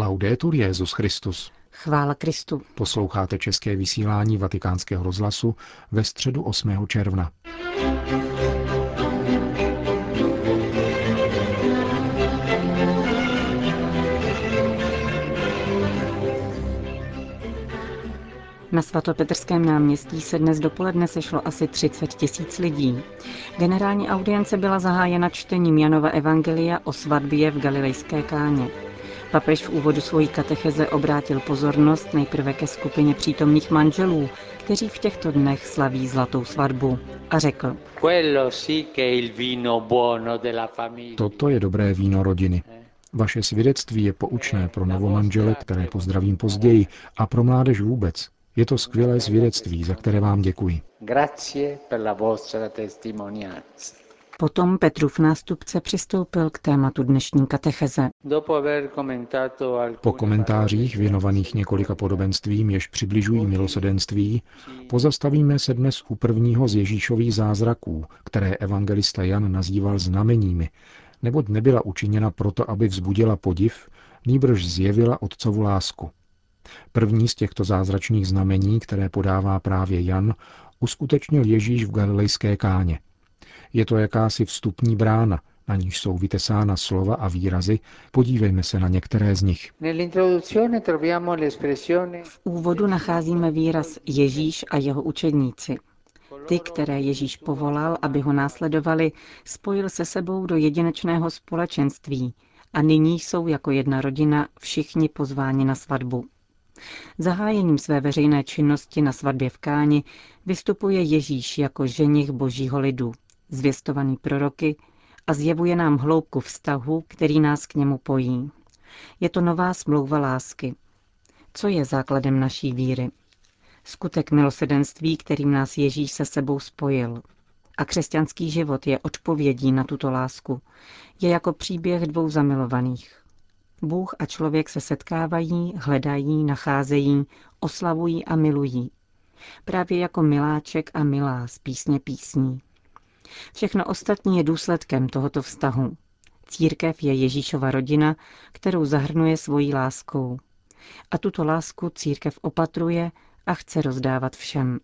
Laudetur Jezus Christus. Chvála Kristu. Posloucháte české vysílání Vatikánského rozhlasu ve středu 8. června. Na svatopetrském náměstí se dnes dopoledne sešlo asi 30 tisíc lidí. Generální audience byla zahájena čtením Janova Evangelia o svatbě v galilejské káně. Papež v úvodu svojí katecheze obrátil pozornost nejprve ke skupině přítomných manželů, kteří v těchto dnech slaví zlatou svatbu. A řekl, Toto je dobré víno rodiny. Vaše svědectví je poučné pro novomanžele, které pozdravím později, a pro mládež vůbec. Je to skvělé svědectví, za které vám děkuji. Potom Petrův nástupce přistoupil k tématu dnešní katecheze. Po komentářích věnovaných několika podobenstvím, jež přibližují milosedenství, pozastavíme se dnes u prvního z Ježíšových zázraků, které evangelista Jan nazýval znameními, neboť nebyla učiněna proto, aby vzbudila podiv, nýbrž zjevila otcovu lásku. První z těchto zázračných znamení, které podává právě Jan, uskutečnil Ježíš v galilejské káně. Je to jakási vstupní brána, na níž jsou vytesána slova a výrazy, podívejme se na některé z nich. V úvodu nacházíme výraz Ježíš a jeho učedníci. Ty, které Ježíš povolal, aby ho následovali, spojil se sebou do jedinečného společenství a nyní jsou jako jedna rodina všichni pozváni na svatbu. Zahájením své veřejné činnosti na svatbě v Káni vystupuje Ježíš jako ženich božího lidu, zvěstovaný proroky a zjevuje nám hloubku vztahu, který nás k němu pojí. Je to nová smlouva lásky. Co je základem naší víry? Skutek milosedenství, kterým nás Ježíš se sebou spojil. A křesťanský život je odpovědí na tuto lásku. Je jako příběh dvou zamilovaných. Bůh a člověk se setkávají, hledají, nacházejí, oslavují a milují. Právě jako miláček a milá z písně písní. Všechno ostatní je důsledkem tohoto vztahu. Církev je Ježíšova rodina, kterou zahrnuje svojí láskou. A tuto lásku církev opatruje a chce rozdávat všem.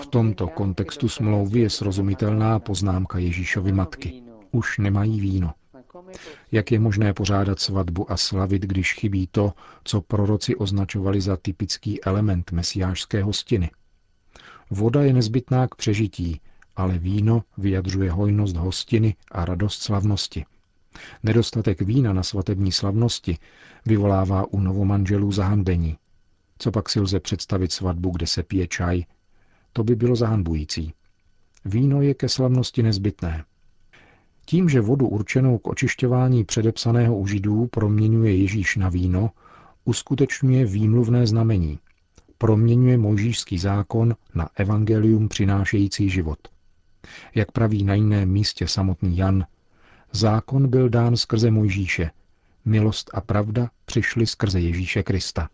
V tomto kontextu smlouvy je srozumitelná poznámka Ježíšovy matky. Už nemají víno. Jak je možné pořádat svatbu a slavit, když chybí to, co proroci označovali za typický element mesiářské hostiny? Voda je nezbytná k přežití, ale víno vyjadřuje hojnost hostiny a radost slavnosti. Nedostatek vína na svatební slavnosti vyvolává u novomanželů zahanbení. Co pak si lze představit svatbu, kde se pije čaj? To by bylo zahanbující. Víno je ke slavnosti nezbytné. Tím, že vodu určenou k očišťování předepsaného u židů proměňuje Ježíš na víno, uskutečňuje výmluvné znamení. Proměňuje mojžíšský zákon na evangelium přinášející život. Jak praví na jiném místě samotný Jan, zákon byl dán skrze Mojžíše, milost a pravda přišly skrze Ježíše Krista.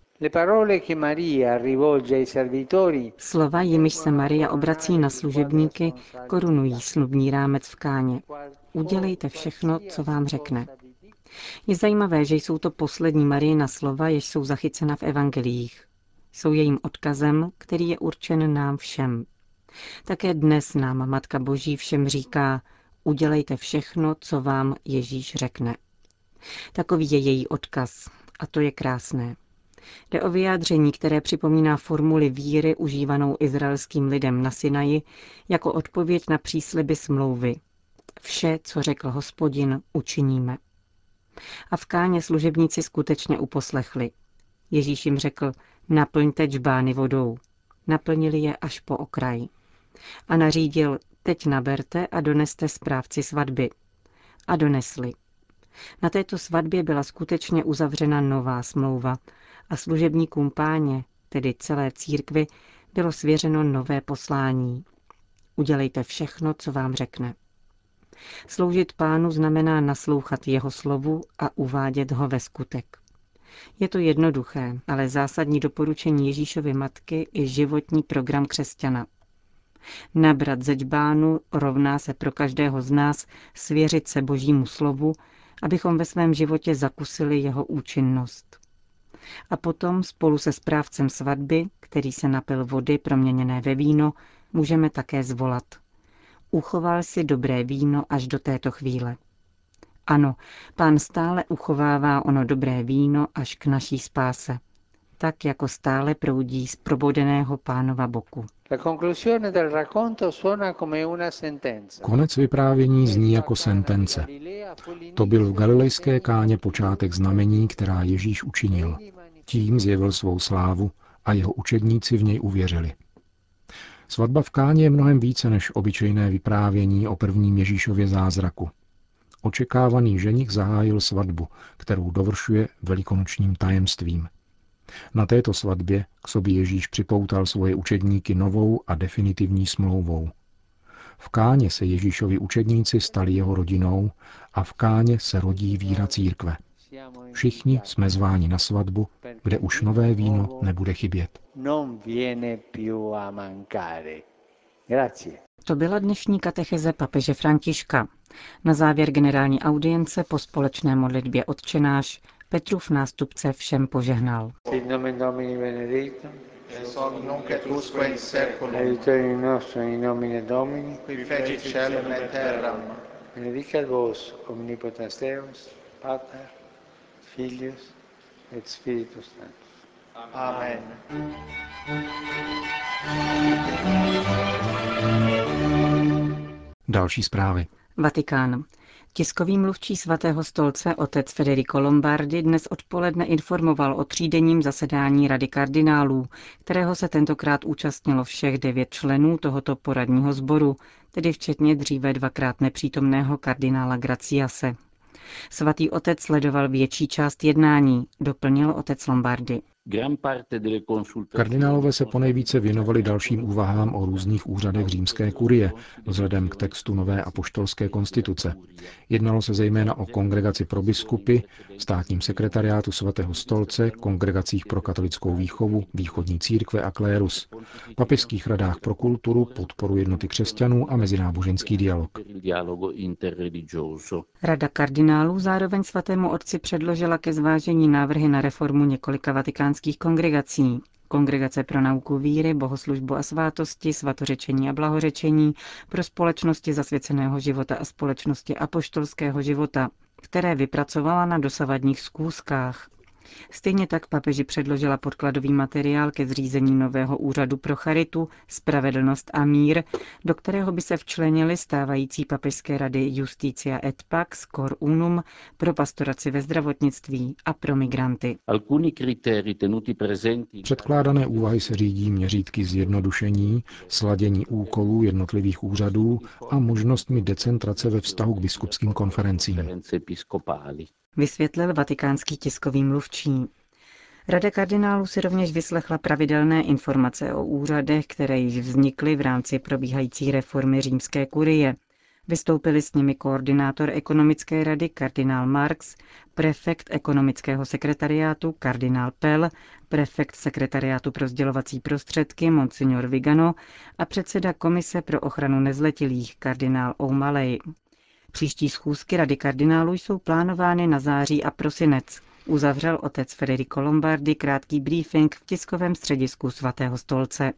Slova, jimiž se Maria obrací na služebníky, korunují snubní rámec v káně. Udělejte všechno, co vám řekne. Je zajímavé, že jsou to poslední Marijina slova, jež jsou zachycena v evangelích. Jsou jejím odkazem, který je určen nám všem. Také dnes nám Matka Boží všem říká, udělejte všechno, co vám Ježíš řekne. Takový je její odkaz a to je krásné. Jde o vyjádření, které připomíná formuli víry užívanou izraelským lidem na Sinaji jako odpověď na přísliby smlouvy. Vše, co řekl hospodin, učiníme. A v káně služebníci skutečně uposlechli. Ježíš jim řekl, naplňte džbány vodou. Naplnili je až po okraj. A nařídil, teď naberte a doneste správci svatby. A donesli. Na této svatbě byla skutečně uzavřena nová smlouva a služebníkům páně, tedy celé církvy, bylo svěřeno nové poslání. Udělejte všechno, co vám řekne. Sloužit pánu znamená naslouchat jeho slovu a uvádět ho ve skutek. Je to jednoduché, ale zásadní doporučení Ježíšovy matky je životní program křesťana. Nabrat ze džbánu rovná se pro každého z nás svěřit se božímu slovu abychom ve svém životě zakusili jeho účinnost. A potom spolu se správcem svatby, který se napil vody proměněné ve víno, můžeme také zvolat. Uchoval si dobré víno až do této chvíle. Ano, pán stále uchovává ono dobré víno až k naší spáse, tak jako stále proudí z probodeného pánova boku. Konec vyprávění zní jako sentence. To byl v galilejské káně počátek znamení, která Ježíš učinil. Tím zjevil svou slávu a jeho učedníci v něj uvěřili. Svatba v Káně je mnohem více než obyčejné vyprávění o prvním Ježíšově zázraku. Očekávaný ženich zahájil svatbu, kterou dovršuje velikonočním tajemstvím. Na této svatbě k sobě Ježíš připoutal svoje učedníky novou a definitivní smlouvou. V Káně se Ježíšovi učedníci stali jeho rodinou a v Káně se rodí víra církve. Všichni jsme zváni na svatbu, kde už nové víno nebude chybět. To byla dnešní katecheze papeže Františka. Na závěr generální audience po společné modlitbě odčenáš Petrův nástupce všem požehnal. Sit nomen Domini benedictum, es hoc nunc et usque in seculum, aiuterium nostrum in nomine Domini, qui fecit celum et terram, benedicat vos omnipotens Deus, Pater, Filius et Spiritus Sanctus. Amen. Další zprávy. Vatikán. Tiskový mluvčí svatého stolce otec Federico Lombardi dnes odpoledne informoval o třídenním zasedání Rady kardinálů, kterého se tentokrát účastnilo všech devět členů tohoto poradního sboru, tedy včetně dříve dvakrát nepřítomného kardinála Graciase. Svatý otec sledoval větší část jednání, doplnil otec Lombardi. Kardinálové se ponejvíce věnovali dalším úvahám o různých úřadech římské kurie, vzhledem k textu nové apoštolské konstituce. Jednalo se zejména o kongregaci pro biskupy, státním sekretariátu svatého stolce, kongregacích pro katolickou výchovu, východní církve a klérus, papežských radách pro kulturu, podporu jednoty křesťanů a mezináboženský dialog. Rada kardinálů zároveň svatému otci předložila ke zvážení návrhy na reformu několika vatikánských křesťanských kongregací. Kongregace pro nauku víry, bohoslužbu a svátosti, svatořečení a blahořečení, pro společnosti zasvěceného života a společnosti apoštolského života, které vypracovala na dosavadních zkouškách. Stejně tak papeži předložila podkladový materiál ke zřízení nového úřadu pro charitu, spravedlnost a mír, do kterého by se včlenili stávající papežské rady Justicia et Pax, Cor Unum, pro pastoraci ve zdravotnictví a pro migranty. Předkládané úvahy se řídí měřítky zjednodušení, sladění úkolů jednotlivých úřadů a možnostmi decentrace ve vztahu k biskupským konferencím vysvětlil vatikánský tiskový mluvčí. Rada kardinálů si rovněž vyslechla pravidelné informace o úřadech, které již vznikly v rámci probíhající reformy římské kurie. Vystoupili s nimi koordinátor ekonomické rady kardinál Marx, prefekt ekonomického sekretariátu kardinál Pell, prefekt sekretariátu pro sdělovací prostředky monsignor Vigano a předseda komise pro ochranu nezletilých kardinál O'Malley. Příští schůzky Rady kardinálů jsou plánovány na září a prosinec. Uzavřel otec Federico Lombardi krátký briefing v tiskovém středisku svatého stolce.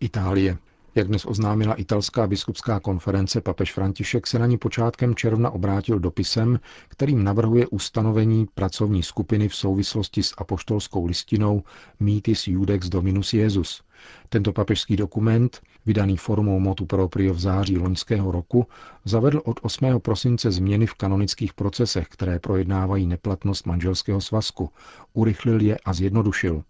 Itálie. Jak dnes oznámila italská biskupská konference, papež František se na ní počátkem června obrátil dopisem, kterým navrhuje ustanovení pracovní skupiny v souvislosti s apoštolskou listinou Mitis Judex Dominus Jesus. Tento papežský dokument, vydaný formou motu proprio v září loňského roku, zavedl od 8. prosince změny v kanonických procesech, které projednávají neplatnost manželského svazku, urychlil je a zjednodušil.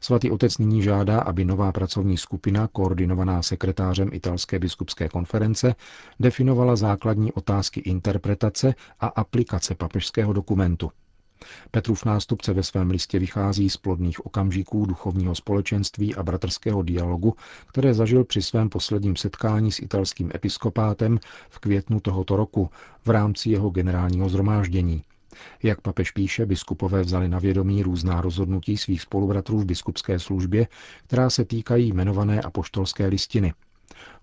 Svatý otec nyní žádá, aby nová pracovní skupina, koordinovaná sekretářem italské biskupské konference, definovala základní otázky interpretace a aplikace papežského dokumentu. Petrův nástupce ve svém listě vychází z plodných okamžiků duchovního společenství a bratrského dialogu, které zažil při svém posledním setkání s italským episkopátem v květnu tohoto roku v rámci jeho generálního zhromáždění. Jak papež píše, biskupové vzali na vědomí různá rozhodnutí svých spolubratrů v biskupské službě, která se týkají jmenované apoštolské listiny.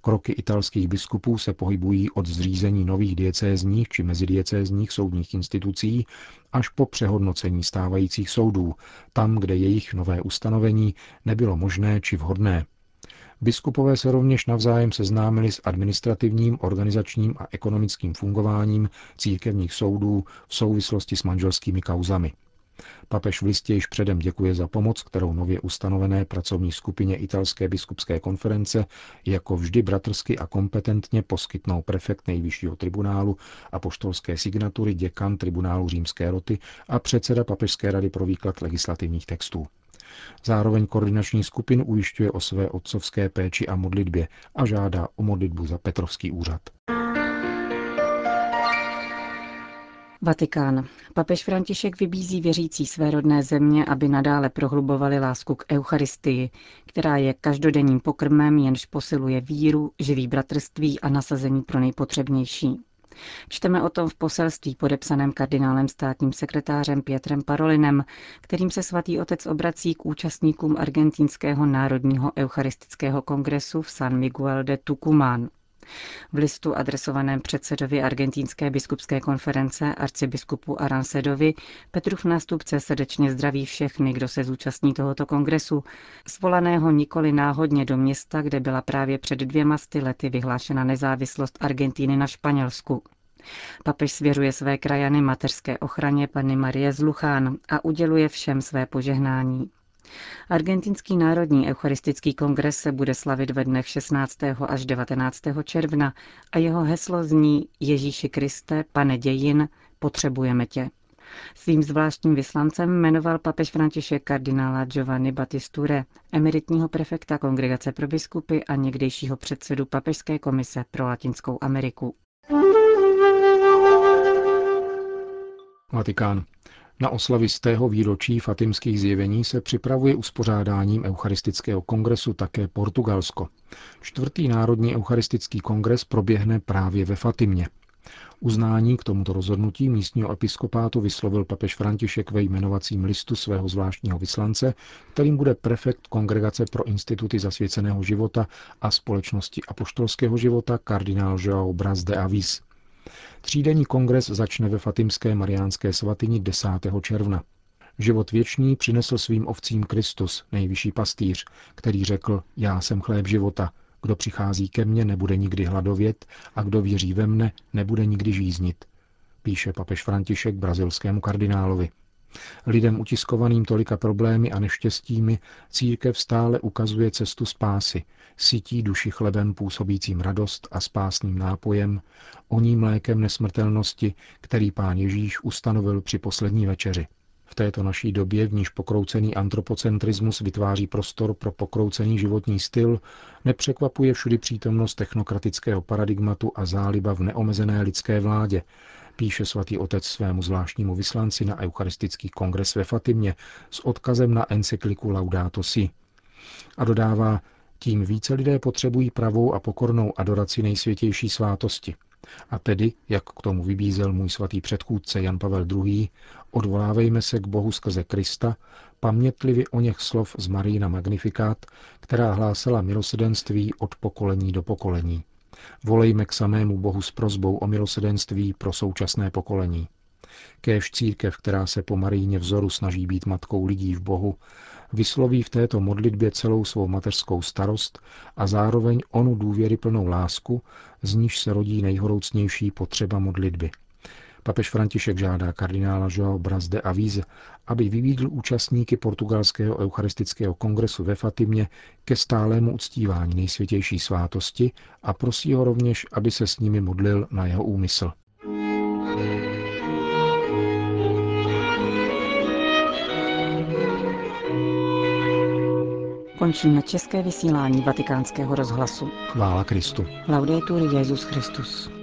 Kroky italských biskupů se pohybují od zřízení nových diecézních či mezidiecézních soudních institucí až po přehodnocení stávajících soudů, tam, kde jejich nové ustanovení nebylo možné či vhodné. Biskupové se rovněž navzájem seznámili s administrativním, organizačním a ekonomickým fungováním církevních soudů v souvislosti s manželskými kauzami. Papež v listě již předem děkuje za pomoc, kterou nově ustanovené pracovní skupině Italské biskupské konference jako vždy bratrsky a kompetentně poskytnou prefekt nejvyššího tribunálu a poštolské signatury děkan tribunálu římské roty a předseda Papežské rady pro výklad legislativních textů. Zároveň koordinační skupin ujišťuje o své otcovské péči a modlitbě a žádá o modlitbu za Petrovský úřad. Vatikán. Papež František vybízí věřící své rodné země, aby nadále prohlubovali lásku k Eucharistii, která je každodenním pokrmem, jenž posiluje víru, živý bratrství a nasazení pro nejpotřebnější. Čteme o tom v poselství podepsaném kardinálem státním sekretářem Pietrem Parolinem, kterým se svatý otec obrací k účastníkům argentinského národního eucharistického kongresu v San Miguel de Tucumán. V listu adresovaném předsedovi argentínské biskupské konference arcibiskupu Arancedovi Petrův nástupce srdečně zdraví všechny, kdo se zúčastní tohoto kongresu, svolaného nikoli náhodně do města, kde byla právě před dvěma sty lety vyhlášena nezávislost Argentíny na Španělsku. Papež svěřuje své krajany mateřské ochraně Panny Marie Zluchán a uděluje všem své požehnání. Argentinský národní eucharistický kongres se bude slavit ve dnech 16. až 19. června a jeho heslo zní Ježíši Kriste, pane dějin, potřebujeme tě. Svým zvláštním vyslancem jmenoval papež František kardinála Giovanni Battisture, emeritního prefekta Kongregace pro biskupy a někdejšího předsedu Papežské komise pro Latinskou Ameriku. Vatikán. Na oslavy z tého výročí fatimských zjevení se připravuje uspořádáním Eucharistického kongresu také Portugalsko. Čtvrtý národní eucharistický kongres proběhne právě ve Fatimě. Uznání k tomuto rozhodnutí místního episkopátu vyslovil papež František ve jmenovacím listu svého zvláštního vyslance, kterým bude prefekt Kongregace pro instituty zasvěceného života a společnosti apoštolského života kardinál Joao Braz de Avis. Třídenní kongres začne ve Fatimské mariánské svatyni 10. června. Život věčný přinesl svým ovcím Kristus, nejvyšší pastýř, který řekl, já jsem chléb života, kdo přichází ke mně, nebude nikdy hladovět a kdo věří ve mne, nebude nikdy žíznit, píše papež František brazilskému kardinálovi. Lidem utiskovaným tolika problémy a neštěstími církev stále ukazuje cestu spásy, sytí duši chlebem působícím radost a spásným nápojem, oním mlékem nesmrtelnosti, který pán Ježíš ustanovil při poslední večeři. V této naší době, v níž pokroucený antropocentrismus vytváří prostor pro pokroucený životní styl, nepřekvapuje všudy přítomnost technokratického paradigmatu a záliba v neomezené lidské vládě, píše svatý otec svému zvláštnímu vyslanci na Eucharistický kongres ve Fatimě s odkazem na encykliku Laudato Si. A dodává, tím více lidé potřebují pravou a pokornou adoraci nejsvětější svátosti. A tedy, jak k tomu vybízel můj svatý předchůdce Jan Pavel II., odvolávejme se k Bohu skrze Krista, pamětlivi o něch slov z Marína Magnifikát, která hlásala milosedenství od pokolení do pokolení. Volejme k samému Bohu s prozbou o milosedenství pro současné pokolení. Kéž církev, která se po Maríně vzoru snaží být matkou lidí v Bohu, vysloví v této modlitbě celou svou mateřskou starost a zároveň onu důvěryplnou lásku, z níž se rodí nejhoroucnější potřeba modlitby – Papež František žádá kardinála Joao Braz de Aviz, aby vybídl účastníky portugalského eucharistického kongresu ve Fatimě ke stálému uctívání nejsvětější svátosti a prosí ho rovněž, aby se s nimi modlil na jeho úmysl. Končíme české vysílání vatikánského rozhlasu. Chvála Kristu. Laudetur Jezus Christus.